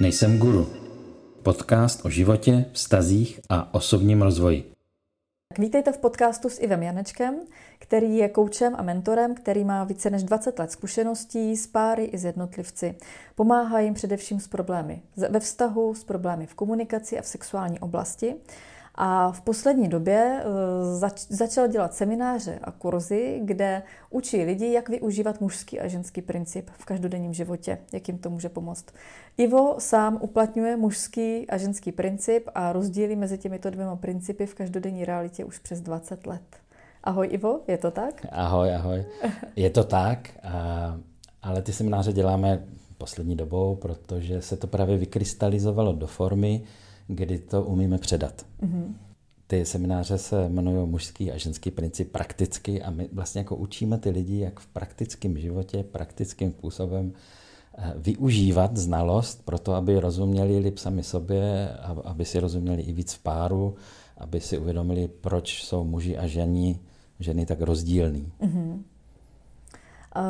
Nejsem guru. Podcast o životě, vztazích a osobním rozvoji. Tak vítejte v podcastu s Ivem Janečkem, který je koučem a mentorem, který má více než 20 let zkušeností s páry i s jednotlivci. Pomáhá jim především s problémy ve vztahu, s problémy v komunikaci a v sexuální oblasti a v poslední době eh, zač- začal dělat semináře a kurzy, kde učí lidi, jak využívat mužský a ženský princip v každodenním životě, jak jim to může pomoct. Ivo sám uplatňuje mužský a ženský princip a rozdíly mezi těmito dvěma principy v každodenní realitě už přes 20 let. Ahoj Ivo, je to tak? Ahoj, ahoj. Je to tak, a, ale ty semináře děláme poslední dobou, protože se to právě vykrystalizovalo do formy, kdy to umíme předat. Mm-hmm. Ty semináře se jmenují mužský a ženský princip prakticky a my vlastně jako učíme ty lidi, jak v praktickém životě, praktickým způsobem eh, využívat znalost pro to, aby rozuměli líp sami sobě, aby si rozuměli i víc v páru, aby si uvědomili, proč jsou muži a ženy, ženy tak rozdílní. Mm-hmm.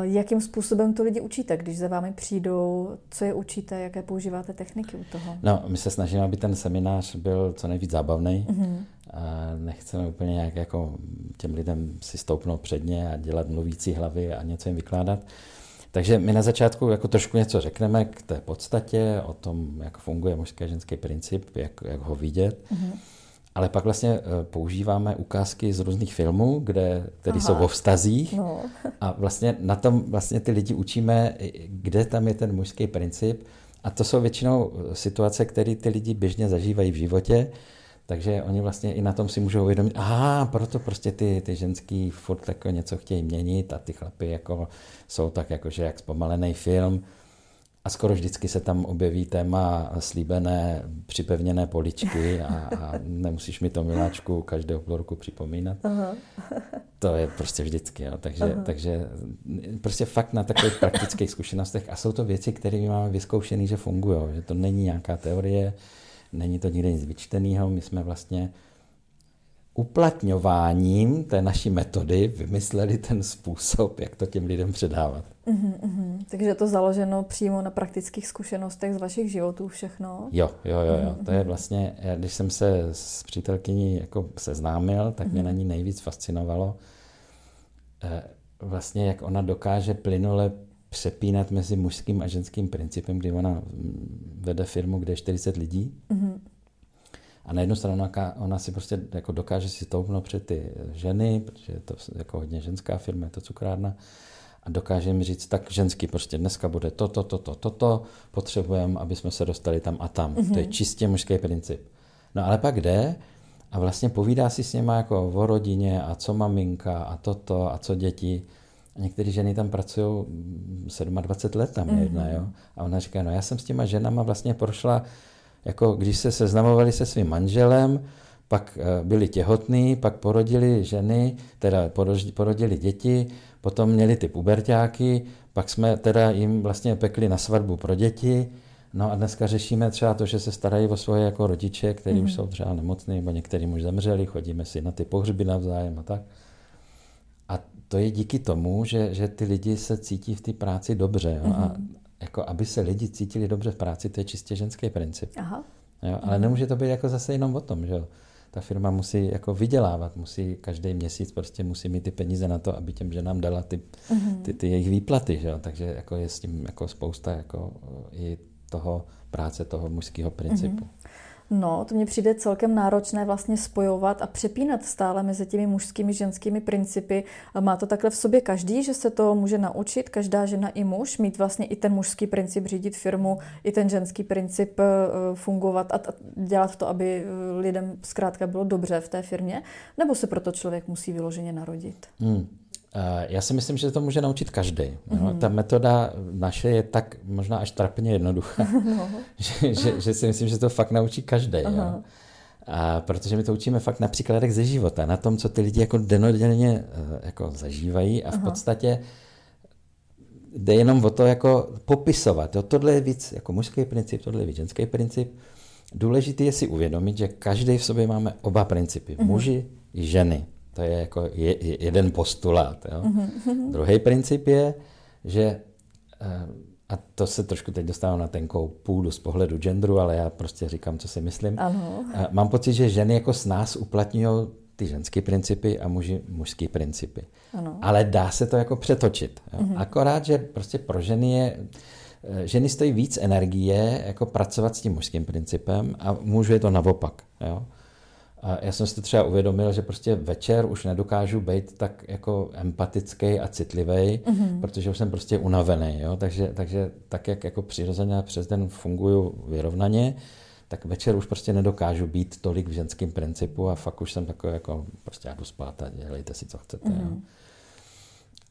Jakým způsobem to lidi učíte, když za vámi přijdou? Co je učíte? Jaké používáte techniky u toho? No, my se snažíme, aby ten seminář byl co nejvíc zábavný. Mm-hmm. Nechceme úplně nějak jako těm lidem si stoupnout předně a dělat mluvící hlavy a něco jim vykládat. Takže my na začátku jako trošku něco řekneme k té podstatě, o tom, jak funguje mužský a ženský princip, jak, jak ho vidět. Mm-hmm. Ale pak vlastně eh, používáme ukázky z různých filmů, kde, které jsou o vztazích. No. a vlastně na tom vlastně ty lidi učíme, kde tam je ten mužský princip. A to jsou většinou eh, situace, které ty lidi běžně zažívají v životě, takže oni vlastně i na tom si můžou uvědomit, aha, proto prostě ty, ty ženský furt jako něco chtějí měnit a ty chlapy jako jsou tak jakože jak zpomalený film, a skoro vždycky se tam objeví téma slíbené připevněné poličky a, a nemusíš mi to miláčku každého půl připomínat. Aha. To je prostě vždycky. Jo. Takže, takže prostě fakt na takových praktických zkušenostech a jsou to věci, které my máme vyzkoušené, že fungují. Že to není nějaká teorie, není to nikde nic vyčteného. My jsme vlastně uplatňováním té naší metody vymysleli ten způsob, jak to těm lidem předávat. Uh-huh, uh-huh. Takže je to založeno přímo na praktických zkušenostech z vašich životů všechno? Jo, jo, jo. jo. Uh-huh. To je vlastně, když jsem se s přítelkyní jako seznámil, tak uh-huh. mě na ní nejvíc fascinovalo, eh, vlastně jak ona dokáže plynule přepínat mezi mužským a ženským principem, kdy ona mm, vede firmu, kde je 40 lidí. Uh-huh a na jednu stranu ona si prostě jako dokáže si stoupnout před ty ženy, protože je to jako hodně ženská firma, je to cukrárna, a dokáže mi říct, tak ženský prostě dneska bude toto, toto, toto, to, potřebujeme, aby jsme se dostali tam a tam. Mm-hmm. To je mhm. čistě mužský princip. No ale pak jde a vlastně povídá si s něma jako o rodině a co maminka a toto a co děti. A některé ženy tam pracují 27 let tam mm-hmm. jedna, jo. A ona říká, no já jsem s těma ženama vlastně prošla jako když se seznamovali se svým manželem, pak eh, byli těhotní, pak porodili ženy, teda porodili děti, potom měli ty pubertáky, pak jsme teda jim vlastně pekli na svatbu pro děti, no a dneska řešíme třeba to, že se starají o svoje jako rodiče, kteří mm. už jsou třeba nemocní, nebo někteří už zemřeli, chodíme si na ty pohřby navzájem a tak. A to je díky tomu, že, že ty lidi se cítí v té práci dobře. Jo? Mm. A mhm jako aby se lidi cítili dobře v práci, to je čistě ženský princip. Aha. Jo, ale nemůže to být jako zase jenom o tom, že jo. Ta firma musí jako vydělávat, musí každý měsíc prostě musí mít ty peníze na to, aby těm ženám dala ty, mm-hmm. ty, ty jejich výplaty, že jo. Takže jako je s tím jako spousta jako i toho práce, toho mužského principu. Mm-hmm. No, to mně přijde celkem náročné vlastně spojovat a přepínat stále mezi těmi mužskými, ženskými principy. Má to takhle v sobě každý, že se to může naučit, každá žena i muž, mít vlastně i ten mužský princip řídit firmu, i ten ženský princip eh, fungovat a dělat to, aby eh, lidem zkrátka bylo dobře v té firmě, nebo se proto člověk musí vyloženě narodit? Hmm. Já si myslím, že to může naučit každý. Mm-hmm. Ta metoda naše je tak možná až trapně jednoduchá, no. že, že, že si myslím, že to fakt naučí každý. A protože my to učíme fakt na příkladech ze života, na tom, co ty lidi jako denodenně eh, jako zažívají a v Aha. podstatě jde jenom o to jako popisovat. Jo, tohle je víc jako mužský princip, tohle je víc ženský princip. Důležité je si uvědomit, že každý v sobě máme oba principy. Mm-hmm. Muži i ženy. To je jako je, je jeden postulát. Jo. Mm-hmm. Druhý princip je, že eh, a to se trošku teď dostávám na tenkou půdu z pohledu genderu, ale já prostě říkám, co si myslím. Ano. Mám pocit, že ženy jako s nás uplatňují ty ženské principy a muži mužské principy. Ano. Ale dá se to jako přetočit. Jo? Mm-hmm. Akorát, že prostě pro ženy je eh, ženy stojí víc energie jako pracovat s tím mužským principem a mužu je to naopak. Jo? A já jsem si to třeba uvědomil, že prostě večer už nedokážu být tak jako empatický a citlivý, mm-hmm. protože už jsem prostě unavený. Jo? Takže, takže tak, jak jako přirozeně přes den funguju vyrovnaně, tak večer už prostě nedokážu být tolik v ženském principu a fakt už jsem takový jako prostě já jdu spát a dělejte si, co chcete. Mm-hmm. Jo? Mhm.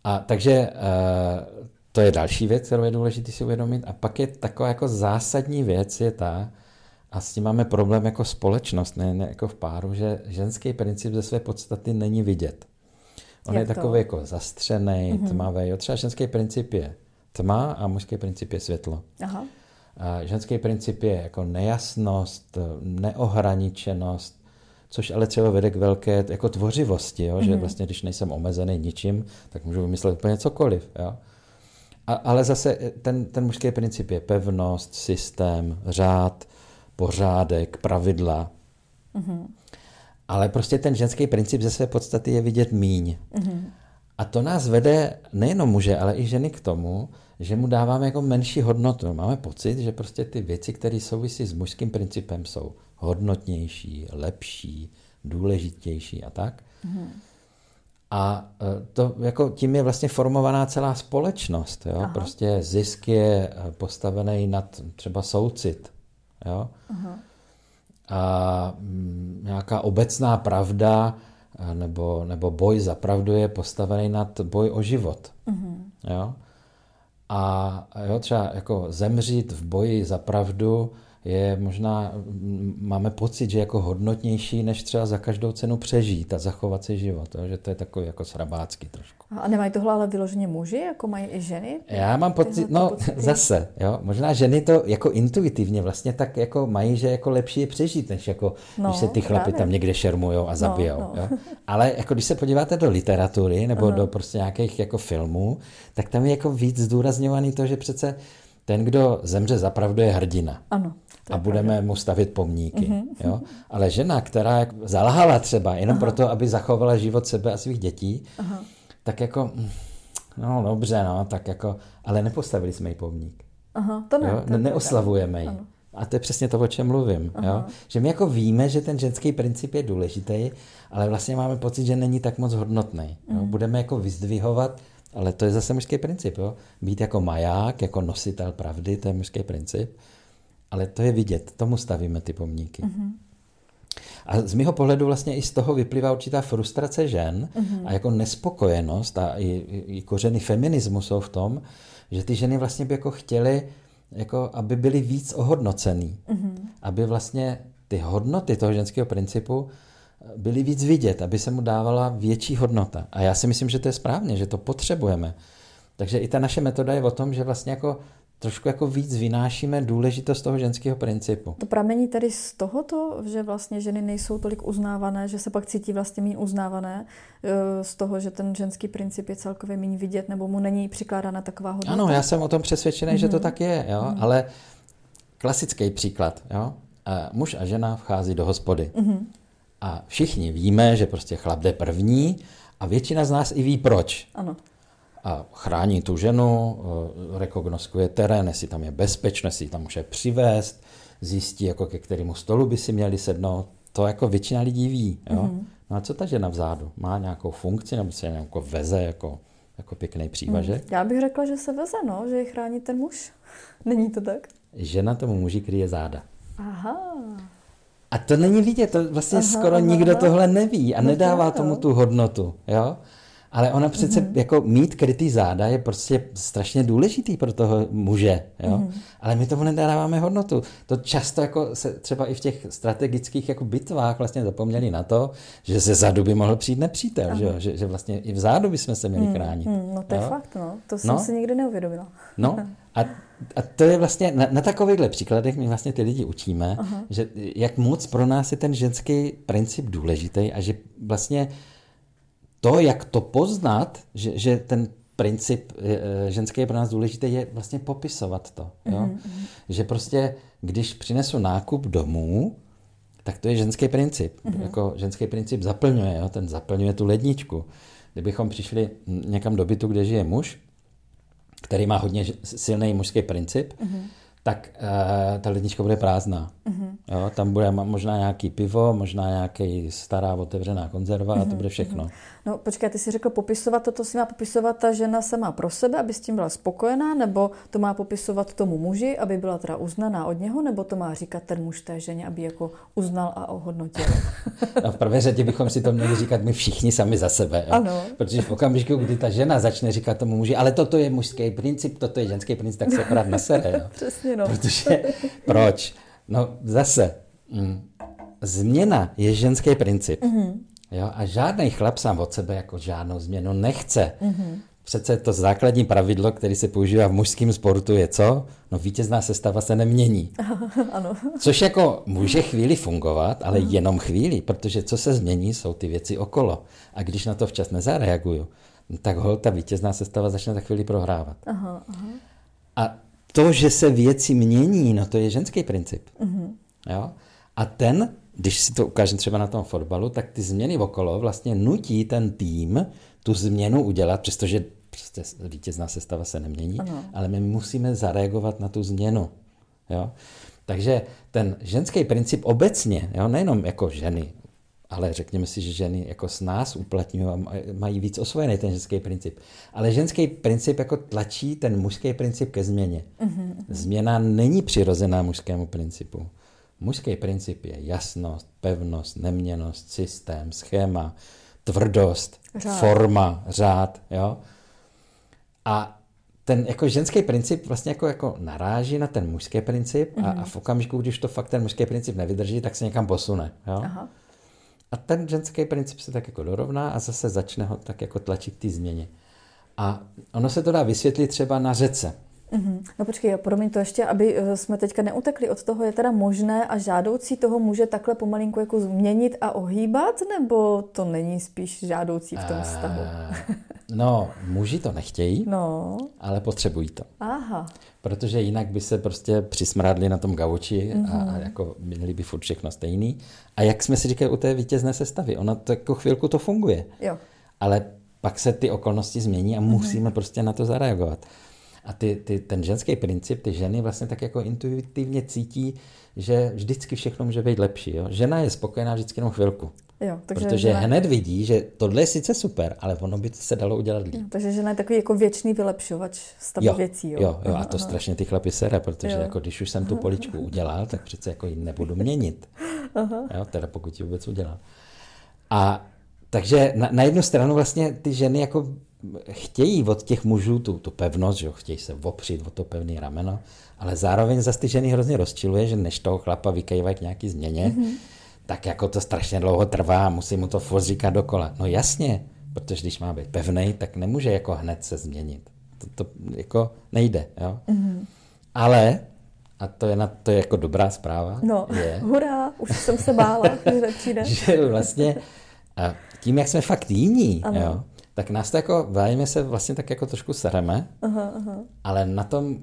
A takže uh, to je další věc, kterou je důležité si uvědomit. A pak je taková jako zásadní věc je ta, a s tím máme problém jako společnost, ne, ne jako v páru, že ženský princip ze své podstaty není vidět. On Jak je to? takový jako zastřený, mm-hmm. tmavý. Jo, třeba ženský princip je tma a mužský princip je světlo. Aha. A ženský princip je jako nejasnost, neohraničenost, což ale třeba vede k velké jako tvořivosti, jo? Mm-hmm. že mhm. vlastně když nejsem omezený ničím, tak můžu vymyslet úplně cokoliv. Jo? A, ale zase ten, ten mužský princip je pevnost, systém, řád, pořádek, pravidla. Mm-hmm. Ale prostě ten ženský princip ze své podstaty je vidět míň. Mm-hmm. A to nás vede nejenom muže, ale i ženy k tomu, že mu dáváme jako menší hodnotu. Máme pocit, že prostě ty věci, které souvisí s mužským principem, jsou hodnotnější, lepší, důležitější a tak. Mm-hmm. A e, to jako tím je vlastně formovaná celá společnost. Jo? Prostě zisk je e, postavený nad třeba soucit. Jo? Aha. A mm, nějaká obecná pravda nebo, nebo boj za pravdu je postavený nad boj o život. Uh-huh. Jo? A jo, třeba jako zemřít v boji za pravdu je možná, máme pocit, že jako hodnotnější, než třeba za každou cenu přežít a zachovat si život. Jo? Že to je takový jako srabácký trošku. A nemají tohle ale vyloženě muži, jako mají i ženy? Já mám pocit, no pocity? zase, jo, možná ženy to jako intuitivně vlastně tak jako mají, že jako lepší je přežít, než jako no, když se ty chlapy právě. tam někde šermujou a zabijou. No, no. Jo? Ale jako když se podíváte do literatury nebo Aha. do prostě nějakých jako filmů, tak tam je jako víc zdůrazňovaný to, že přece ten, kdo zemře zapravdu, je hrdina. Ano a budeme pravda. mu stavit pomníky. Mm-hmm. Jo? Ale žena, která zalhala třeba jenom Aha. proto, aby zachovala život sebe a svých dětí, Aha. tak jako, no dobře, no, tak jako, ale nepostavili jsme jí pomník. Aha, to ne. Jo? To Neoslavujeme ji. A to je přesně to, o čem mluvím. Jo? Že my jako víme, že ten ženský princip je důležitý, ale vlastně máme pocit, že není tak moc hodnotný. Mm. Budeme jako vyzdvihovat, ale to je zase mužský princip. Jo? Být jako maják, jako nositel pravdy, to je mužský princip ale to je vidět, tomu stavíme ty pomníky. Mm-hmm. A z mého pohledu vlastně i z toho vyplývá určitá frustrace žen mm-hmm. a jako nespokojenost a i, i kořeny feminismu jsou v tom, že ty ženy vlastně by jako chtěly, jako aby byly víc ohodnocený. Mm-hmm. Aby vlastně ty hodnoty toho ženského principu byly víc vidět, aby se mu dávala větší hodnota. A já si myslím, že to je správně, že to potřebujeme. Takže i ta naše metoda je o tom, že vlastně jako trošku jako víc vynášíme důležitost toho ženského principu. To pramení tedy z tohoto, že vlastně ženy nejsou tolik uznávané, že se pak cítí vlastně méně uznávané, e, z toho, že ten ženský princip je celkově méně vidět, nebo mu není přikládána taková hodnota? Ano, já jsem o tom přesvědčený, mm-hmm. že to mhm. tak je, jo? Mm-hmm. ale klasický příklad, jo? A muž a žena vchází do hospody. Mm-hmm. A všichni víme, že prostě chlap jde první a většina z nás i ví proč. Ano a chrání tu ženu, eh, rekognoskuje terén, jestli tam je bezpečné, jestli tam může přivést, zjistí, jako ke kterému stolu by si měli sednout. To jako většina lidí ví. Jo? Mm-hmm. No a co ta žena vzadu? Má nějakou funkci nebo se nějakou veze jako, jako pěkný přívažek? Mm. Já bych řekla, že se veze, no, že je chrání ten muž. Není to tak? Žena tomu muži kryje záda. Aha. A to není vidět, to vlastně aha, skoro aha, nikdo aha. tohle neví a no nedává tomu tu hodnotu. Jo? Ale ona přece mm-hmm. jako mít krytý záda je prostě strašně důležitý pro toho muže, jo? Mm-hmm. Ale my tomu nedáváme hodnotu. To často jako se třeba i v těch strategických jako bitvách vlastně zapomněli na to, že ze zadu by mohl přijít nepřítel, že, že, že vlastně i v zádu bychom se měli mhm. chránit. Mm, no to je jo? fakt, no. To jsem no? si nikdy neuvědomila. No a, a to je vlastně, na, na takovýchhle příkladech my vlastně ty lidi učíme, Aha. že jak moc pro nás je ten ženský princip důležitý a že vlastně to, jak to poznat, že, že ten princip eh, ženské je pro nás důležité, je vlastně popisovat to. Jo? Mm-hmm. Že prostě, když přinesu nákup domů, tak to je ženský princip. Mm-hmm. Jako ženský princip zaplňuje, jo? ten zaplňuje tu ledničku. Kdybychom přišli někam do bytu, kde žije muž, který má hodně silný mužský princip, mm-hmm tak uh, ta lednička bude prázdná. Mm-hmm. Jo, tam bude možná nějaký pivo, možná nějaký stará otevřená konzerva mm-hmm. a to mhm, bude všechno. Mm-hmm. No počkej, ty jsi řekl popisovat to, to si má popisovat ta žena sama pro sebe, aby s tím byla spokojená, nebo to má popisovat tomu muži, aby byla teda uznaná od něho, nebo to má říkat ten muž té ženě, aby jako uznal a ohodnotil? no v prvé řadě bychom si to měli říkat my všichni sami za sebe. Jo? Ano. Protože v okamžiku, kdy ta žena začne říkat tomu muži, ale toto je mužský princip, toto je ženský princip, tak se akorát nasere. Jo? Přesně no. Protože proč? No zase, mm, změna je ženský princip. Mm-hmm. Jo? A žádný chlap sám od sebe jako žádnou změnu nechce. Mm-hmm. Přece to základní pravidlo, které se používá v mužském sportu, je co? No vítězná sestava se nemění. ano. Což jako může chvíli fungovat, ale uh-huh. jenom chvíli, protože co se změní, jsou ty věci okolo. A když na to včas nezareaguju, tak hol ta vítězná sestava začne za chvíli prohrávat. Aha, aha. A to, že se věci mění, no to je ženský princip. Uh-huh. Jo? A ten když si to ukážeme třeba na tom fotbalu, tak ty změny okolo vlastně nutí ten tým tu změnu udělat, přestože prostě vítězná sestava se nemění, ano. ale my musíme zareagovat na tu změnu. Jo? Takže ten ženský princip obecně, jo, nejenom jako ženy, ale řekněme si, že ženy jako s nás uplatňují a mají víc osvojený ten ženský princip. Ale ženský princip jako tlačí ten mužský princip ke změně. Mm-hmm. Změna není přirozená mužskému principu. Mužský princip je jasnost, pevnost, neměnost, systém, schéma, tvrdost, řád. forma, řád. Jo? A ten jako ženský princip vlastně jako, jako naráží na ten mužský princip mm-hmm. a, a mhm. v okamžiku, když to fakt ten mužský princip nevydrží, tak se někam posune. Jo? Aha. A ten ženský princip se tak jako dorovná a zase začne ho tak jako tlačit ty změně. A ono se to dá vysvětlit třeba na řece. Mm-hmm. No počkej, promiň to ještě, aby eh, jsme teďka neutekli od toho, je teda možné a žádoucí toho může takhle pomalinku jako změnit a ohýbat, nebo to není spíš žádoucí v tom eh, vztahu? No, muži to nechtějí, no. ale potřebují to. Aha. Protože jinak by se prostě přismrádli na tom gauči mm-hmm. a, a mhm. jako měli by furt všechno stejný. A jak jsme si říkali u té vítězné sestavy, ona to jako chvilku to funguje. Jo. Ale pak se ty okolnosti změní a musíme mm-hmm. prostě na to zareagovat. A ty, ty, ten ženský princip, ty ženy vlastně tak jako intuitivně cítí, že vždycky všechno může být lepší. Jo? Žena je spokojená vždycky jenom chvilku. Jo, takže protože žena... hned vidí, že tohle je sice super, ale ono by se dalo udělat líp. Jo, takže žena je takový jako věčný vylepšovač stavu jo, věcí. Jo, jo, jo a to aha. strašně ty chlapy sere, protože jo. jako když už jsem tu poličku udělal, tak přece jako ji nebudu měnit. Aha. Jo, teda pokud ji vůbec udělal. A takže na, na jednu stranu vlastně ty ženy jako chtějí od těch mužů tu, tu pevnost, že jo, chtějí se opřít o to pevné rameno, ale zároveň zase ty ženy hrozně rozčiluje, že než toho chlapa vykejvají k nějaký změně, mm-hmm. tak jako to strašně dlouho trvá musí mu to furt říkat dokola. No jasně, protože když má být pevný, tak nemůže jako hned se změnit. To, to jako nejde, jo. Mm-hmm. Ale, a to je, na, to je jako dobrá zpráva. No, je, hurá, už jsem se bála, že nepřijde. že vlastně a tím, jak jsme fakt jiní, jo, tak nás to jako, vzájemně se vlastně tak jako trošku sereme, aha, aha. ale na tom,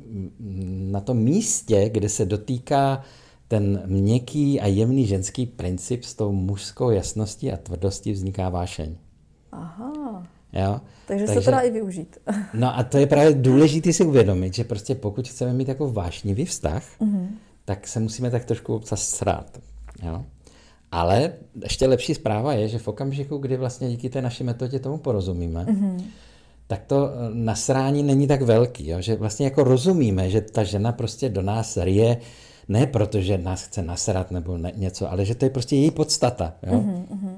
na tom místě, kde se dotýká ten měkký a jemný ženský princip s tou mužskou jasností a tvrdostí vzniká vášeň. Aha. Jo? Takže, Takže se to dá i využít. no a to je právě důležité si uvědomit, že prostě pokud chceme mít jako vášnivý vztah, uh-huh. tak se musíme tak trošku občas srát. Jo? Ale ještě lepší zpráva je, že v okamžiku, kdy vlastně díky té naší metodě tomu porozumíme, mm-hmm. tak to eh, nasrání není tak velký, jo? že vlastně jako rozumíme, že ta žena prostě do nás rije ne proto, že nás chce nasrat nebo ne, něco, ale že to je prostě její podstata. Jo? Mm-hmm.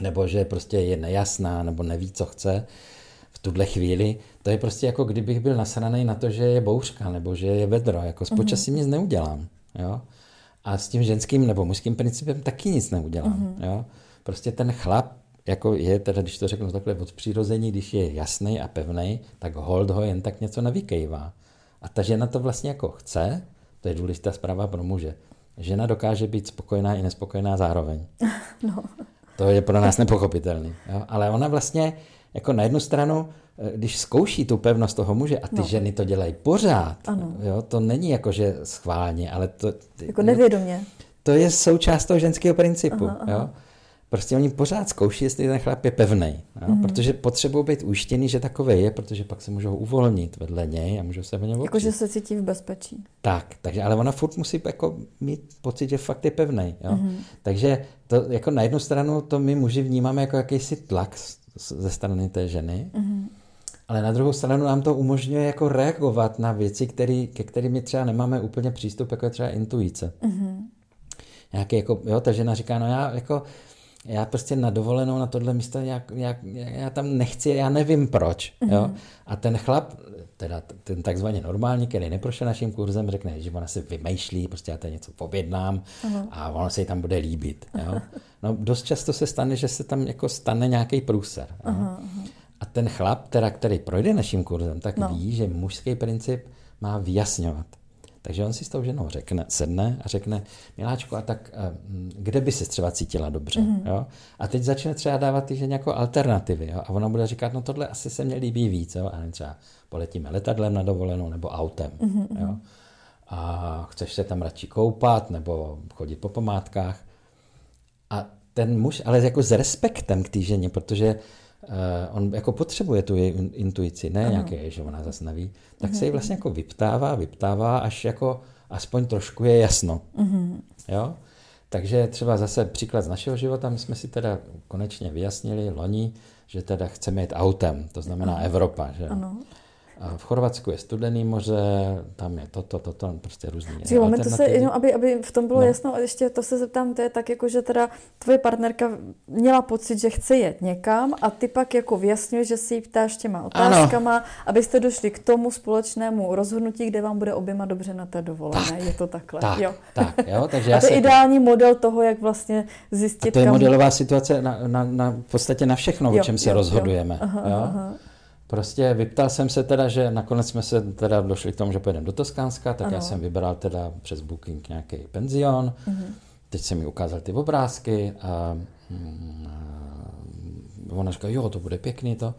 Nebo že prostě je nejasná nebo neví, co chce v tuhle chvíli. To je prostě jako kdybych byl nasraný na to, že je bouřka nebo že je vedro. Jako s počasím mm-hmm. nic neudělám. Jo? A s tím ženským nebo mužským principem taky nic neudělám. Mm-hmm. Jo? Prostě ten chlap, jako je, teda když to řeknu takhle od přírození, když je jasný a pevný, tak hold ho jen tak něco nevykejvá. A ta žena to vlastně jako chce, to je důležitá zpráva pro muže. Žena dokáže být spokojená i nespokojená zároveň. No. To je pro nás nepochopitelný. Jo? Ale ona vlastně jako na jednu stranu když zkouší tu pevnost toho muže a ty no. ženy to dělají pořád, ano. Jo, to není jako, že schválně, ale to... Jako nevědomě. To je součást toho ženského principu. Aha, aha. Jo? Prostě oni pořád zkouší, jestli ten chlap je pevný, mm. protože potřebují být ujištěný, že takový je, protože pak se můžou uvolnit vedle něj a můžou se v něm Jako, že se cítí v bezpečí. Tak, takže ale ona furt musí jako mít pocit, že fakt je pevný. Mm. Takže to jako na jednu stranu to my muži vnímáme jako jakýsi tlak ze strany té ženy, mm. Ale na druhou stranu nám to umožňuje jako reagovat na věci, který, ke kterým my třeba nemáme úplně přístup, jako je třeba intuice. Mm. Nějaký jako, jo, ta žena říká, no já jako já prostě na dovolenou na tohle místo, já, já, já tam nechci, já nevím proč. Mm-hmm. Jo? A ten chlap, teda ten takzvaně normální, který neprošel naším kurzem, řekne, že ona si vymýšlí, prostě já to něco pobědnám uh-huh. a ono se jí tam bude líbit. Jo? No dost často se stane, že se tam jako stane nějaký průser. Uh-huh. A ten chlap, teda, který projde naším kurzem, tak no. ví, že mužský princip má vyjasňovat. Takže on si s tou ženou řekne, sedne a řekne, miláčku, a tak eh, kde by se třeba cítila dobře? Mm-hmm. Jo? A teď začne třeba dávat ty ženě jako alternativy. Jo? A ona bude říkat, no tohle asi se mně líbí víc. Jo? A nevím, třeba poletíme letadlem na dovolenou nebo autem. Mm-hmm. Jo? A chceš se tam radši koupat nebo chodit po památkách. A ten muž, ale jako s respektem k té ženě, protože on jako potřebuje tu její intuici, ne uh-huh. nějaké, že ona zase neví, tak uh-huh. se ji vlastně jako vyptává, vyptává, až jako aspoň trošku je jasno. Uh-huh. Jo? Takže třeba zase příklad z našeho života, my jsme si teda konečně vyjasnili loni, že teda chceme jít autem, to znamená Evropa. Že? Ano. V Chorvatsku je studený moře, tam je toto, toto, to, prostě různý. Moment to se, jenom aby, aby v tom bylo no. jasno, a ještě to se zeptám, to je tak jako, že teda tvoje partnerka měla pocit, že chce jet někam a ty pak jako vyjasňuješ, že si ji ptáš těma otázkama, ano. abyste došli k tomu společnému rozhodnutí, kde vám bude oběma dobře na té dovolené. Tak, je to takhle. Tak, jo. tak, jo. Takže a to je ideální to... model toho, jak vlastně zjistit, a to je kam... modelová situace na, na, na, v podstatě na všechno, jo, o čem se jo, rozhodujeme. Jo. Aha, jo? Aha. Prostě vyptal jsem se teda, že nakonec jsme se teda došli k tomu, že pojedeme do Toskánska, tak ano. já jsem vybral teda přes booking nějaký penzion. Mm-hmm. Teď jsem mi ukázal ty obrázky a, mm, a ona říká, jo, to bude pěkný to.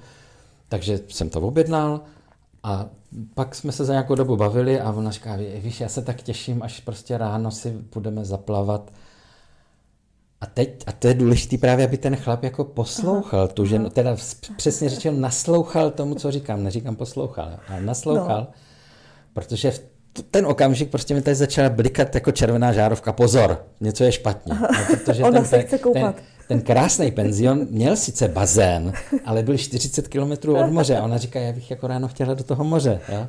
Takže jsem to objednal a pak jsme se za nějakou dobu bavili a ona říká, víš, já se tak těším, až prostě ráno si budeme zaplavat a teď, a to je důležité právě, aby ten chlap jako poslouchal aha, tu ženu, teda přesně řečeno naslouchal tomu, co říkám, neříkám poslouchal, ale naslouchal, no. protože v ten okamžik prostě mi tady začala blikat jako červená žárovka, pozor, něco je špatně. No, protože Ona ten, se chce koupat. Ten, ten krásný penzion měl sice bazén, ale byl 40 kilometrů od moře. A ona říká, já bych jako ráno chtěla do toho moře. Jo?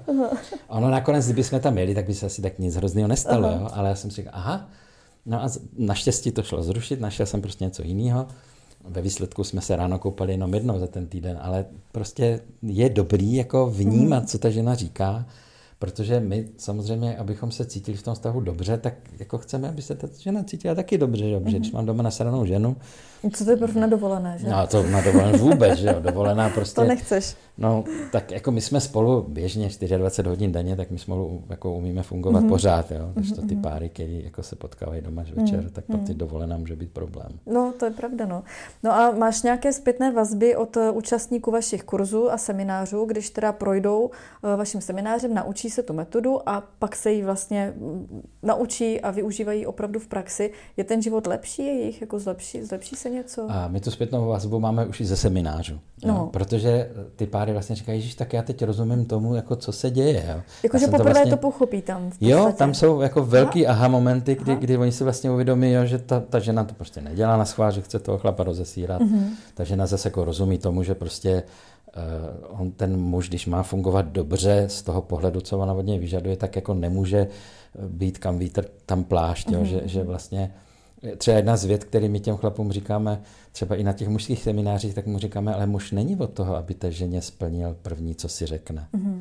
Ono nakonec, kdyby jsme tam jeli, tak by se asi tak nic hrozného nestalo. Jo? Ale já jsem si říkal, aha, No a naštěstí to šlo zrušit, našel jsem prostě něco jiného. Ve výsledku jsme se ráno koupali jenom jednou za ten týden, ale prostě je dobrý jako vnímat, mhm. co ta žena říká, protože my samozřejmě, abychom se cítili v tom stavu dobře, tak jako chceme, aby se ta žena cítila taky dobře, že? Mm-hmm. když mám doma nasranou ženu. Co to je prv na dovolené, že? No to na dovolené vůbec, že jo, dovolená prostě. To nechceš. No, tak jako my jsme spolu běžně 24 hodin denně, tak my spolu jako umíme fungovat mm-hmm. pořád, jo. Když to ty mhm. páry, který jako se potkávají doma večer, mm-hmm. tak pak ty dovolená může být problém. No, to je pravda, no. No a máš nějaké zpětné vazby od eh, účastníků vašich kurzů a seminářů, když teda projdou eh, vaším seminářem, naučí se tu metodu a pak se ji vlastně naučí a využívají opravdu v praxi. Je ten život lepší, je jejich jako zlepší, zlepší se něco? A my tu zpětnou vazbu máme už i ze seminářů. No. Jo? Protože ty páry vlastně říkají, že tak já teď rozumím tomu, jako co se děje. Jakože poprvé to, vlastně... to pochopí tam. V jo, tam jsou jako velký aha, aha momenty, kdy, kdy oni si vlastně uvědomí, jo, že ta, ta žena to prostě nedělá na schvál, že chce toho chlapa rozesírat. Mm-hmm. Ta žena zase jako rozumí tomu, že prostě on ten muž, když má fungovat dobře z toho pohledu, co ona od něj vyžaduje, tak jako nemůže být kam vítr, tam plášť, mm-hmm. jo, že, že vlastně třeba jedna z věd, který my těm chlapům říkáme, třeba i na těch mužských seminářích, tak mu říkáme, ale muž není od toho, aby té ženě splnil první, co si řekne. Mm-hmm.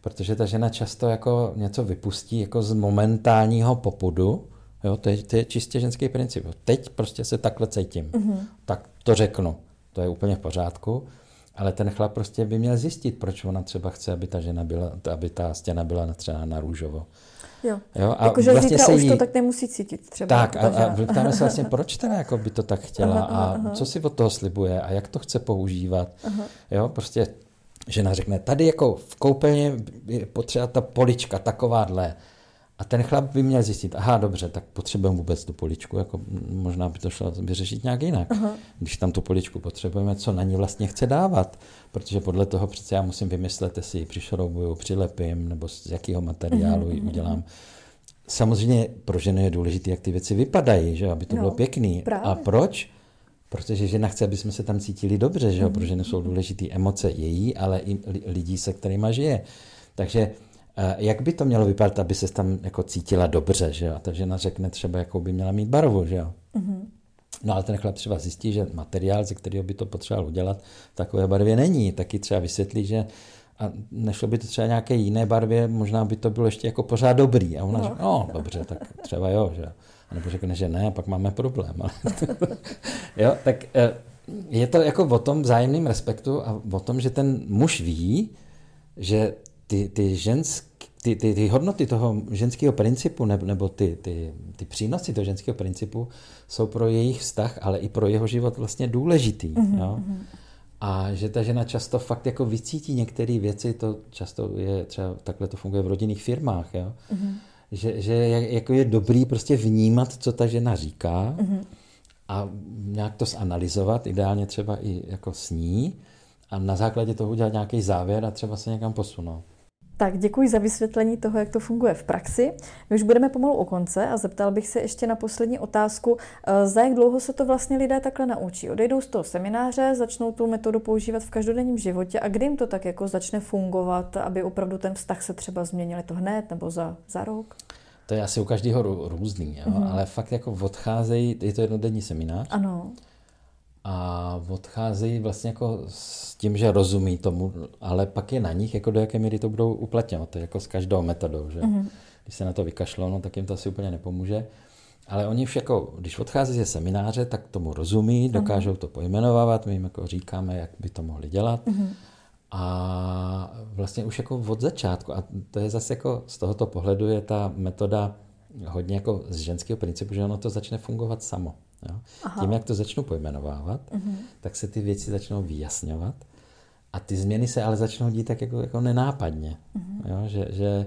Protože ta žena často jako něco vypustí jako z momentálního popudu, jo, to, je, to je čistě ženský princip. Teď prostě se takhle cítím, mm-hmm. tak to řeknu, to je úplně v pořádku, ale ten chlap prostě by měl zjistit, proč ona třeba chce, aby ta žena byla, aby ta stěna byla natřená na růžovo. Jo. jo a jako, že vlastně zítra už jí... to tak nemusí cítit třeba. Tak a, a ptáme se vlastně, proč teda jako by to tak chtěla aha, aha, aha. a co si od toho slibuje a jak to chce používat. Aha. Jo, prostě žena řekne, tady jako v koupelně je potřeba ta polička takováhle. A ten chlap by měl zjistit, aha, dobře, tak potřebujeme vůbec tu poličku, jako možná by to šlo vyřešit nějak jinak. Aha. Když tam tu poličku potřebujeme, co na ní vlastně chce dávat, protože podle toho přece já musím vymyslet, jestli ji přišroubuju, přilepím, nebo z jakého materiálu ji udělám. Samozřejmě pro ženu je důležité, jak ty věci vypadají, že aby to no, bylo pěkný. Právě. A proč? Protože žena chce, aby jsme se tam cítili dobře, že jo? Mm. Pro ženu jsou důležité emoce její, ale i lidí, se kterými žije. Takže jak by to mělo vypadat, aby se tam jako cítila dobře, že jo? A ta žena řekne třeba, jakou by měla mít barvu, že jo? Mm-hmm. No ale ten chlap třeba zjistí, že materiál, ze kterého by to potřeboval udělat, v takové barvě není. Taky třeba vysvětlí, že a nešlo by to třeba nějaké jiné barvě, možná by to bylo ještě jako pořád dobrý. A ona no. řekne, no dobře, tak třeba jo, že A nebo řekne, že ne, a pak máme problém. jo, tak eh, je to jako o tom vzájemném respektu a o tom, že ten muž ví, že ty, ty ženské ty, ty, ty hodnoty toho ženského principu nebo, nebo ty, ty, ty přínosy toho ženského principu jsou pro jejich vztah, ale i pro jeho život vlastně důležitý. Mm-hmm. Jo? Mhm. A že ta žena často fakt jako vycítí některé věci, to často je třeba, takhle to funguje v rodinných firmách, jo? Mm-hmm. Že, že jako je dobrý prostě vnímat, co ta žena říká mm-hmm. a nějak to zanalizovat, ideálně třeba i jako s ní a na základě toho udělat nějaký závěr a třeba se někam posunout. Tak děkuji za vysvětlení toho, jak to funguje v praxi. My už budeme pomalu u konce a zeptal bych se ještě na poslední otázku, eh, za jak dlouho se to vlastně lidé takhle naučí. Odejdou z toho semináře, začnou tu metodu používat v každodenním životě a kdy jim to tak jako začne fungovat, aby opravdu ten vztah se třeba změnil to hned nebo za, za rok? To je asi u každého různý, jo? Mm-hmm. ale fakt jako odcházejí, je to jednodenní seminář. Ano a odcházejí vlastně jako s tím, že rozumí tomu, ale pak je na nich, jako do jaké míry to budou uplatňovat, to je jako s každou metodou, že mm-hmm. když se na to vykašlou, no, tak jim to asi úplně nepomůže. Ale oni už jako, když odchází ze semináře, tak tomu rozumí, dokážou to pojmenovávat, my jim jako říkáme, jak by to mohli dělat. Mm-hmm. A vlastně už jako od začátku, a to je zase jako z tohoto pohledu je ta metoda hodně jako z ženského principu, že ono to začne fungovat samo. Jo? Tím, jak to začnu pojmenovávat, uh-huh. tak se ty věci začnou vyjasňovat a ty změny se ale začnou dít tak jako, jako nenápadně. Uh-huh. Jo? Že, že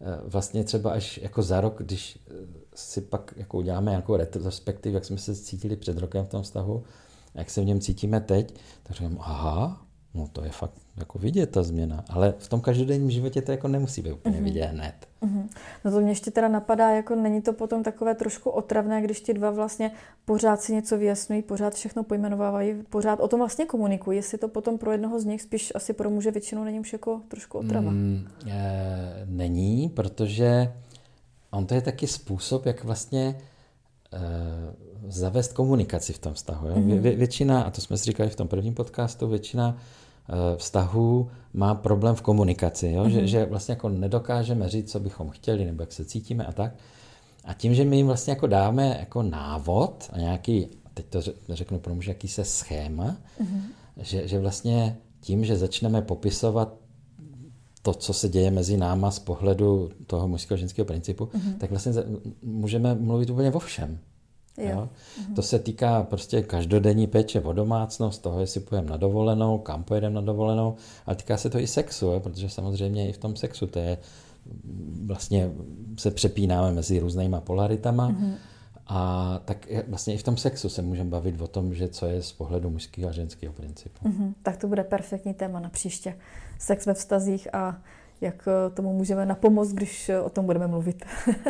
eh, vlastně třeba až jako za rok, když eh, si pak jako uděláme nějakou retrospektiv, jak jsme se cítili před rokem v tom vztahu, jak se v něm cítíme teď, tak říkám, aha, no to je fakt jako vidět ta změna, ale v tom každodenním životě to jako nemusí být úplně mm-hmm. vidět hned. Mm-hmm. No to mě ještě teda napadá, jako není to potom takové trošku otravné, když ti dva vlastně pořád si něco vyjasňují, pořád všechno pojmenovávají, pořád o tom vlastně komunikují, jestli to potom pro jednoho z nich spíš asi pro muže většinou není už jako trošku otrava. Mm, e, není, protože on to je taky způsob, jak vlastně zavést komunikaci v tom vztahu. Jo? Mm-hmm. Vě, většina, a to jsme si říkali v tom prvním podcastu, většina Eh, vztahu má problém v komunikaci, jo? Mm-hmm. Že, mhm. že vlastně jako nedokážeme říct, co bychom chtěli, nebo jak se cítíme a tak. A tím, že my jim vlastně jako dáme jako návod a nějaký, teď to řeknu pro muže, jaký se schéma, mm-hmm. že, že vlastně tím, že začneme popisovat to, co se děje mezi náma z pohledu toho mužského ženského principu, mm-hmm. tak vlastně můžeme mluvit úplně o všem. Jo. Jo? Mhm. To se týká prostě každodenní péče o domácnost, toho, jestli půjdeme na dovolenou, kam pojedeme na dovolenou, ale týká se to i sexu, jo? protože samozřejmě i v tom sexu to je vlastně se přepínáme mezi různýma polaritama mm-hmm. A tak vlastně i v tom sexu se můžeme bavit o tom, že co je z pohledu mužského a ženského principu. Mm-hmm. Tak to bude perfektní téma na příště. Sex ve vztazích a jak eh, tomu můžeme napomoct, když eh, o tom budeme mluvit.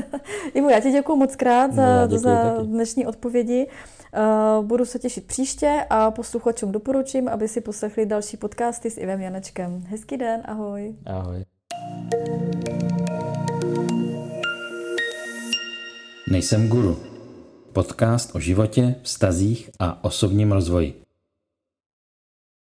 Ivo, já ti děkuji moc krát za, no, za dnešní odpovědi. Uh, budu se těšit příště a posluchačům doporučím, aby si poslechli další podcasty s Ivem Janečkem. Hezký den, ahoj. Ahoj. Nejsem guru. Podcast o životě, vztazích a osobním rozvoji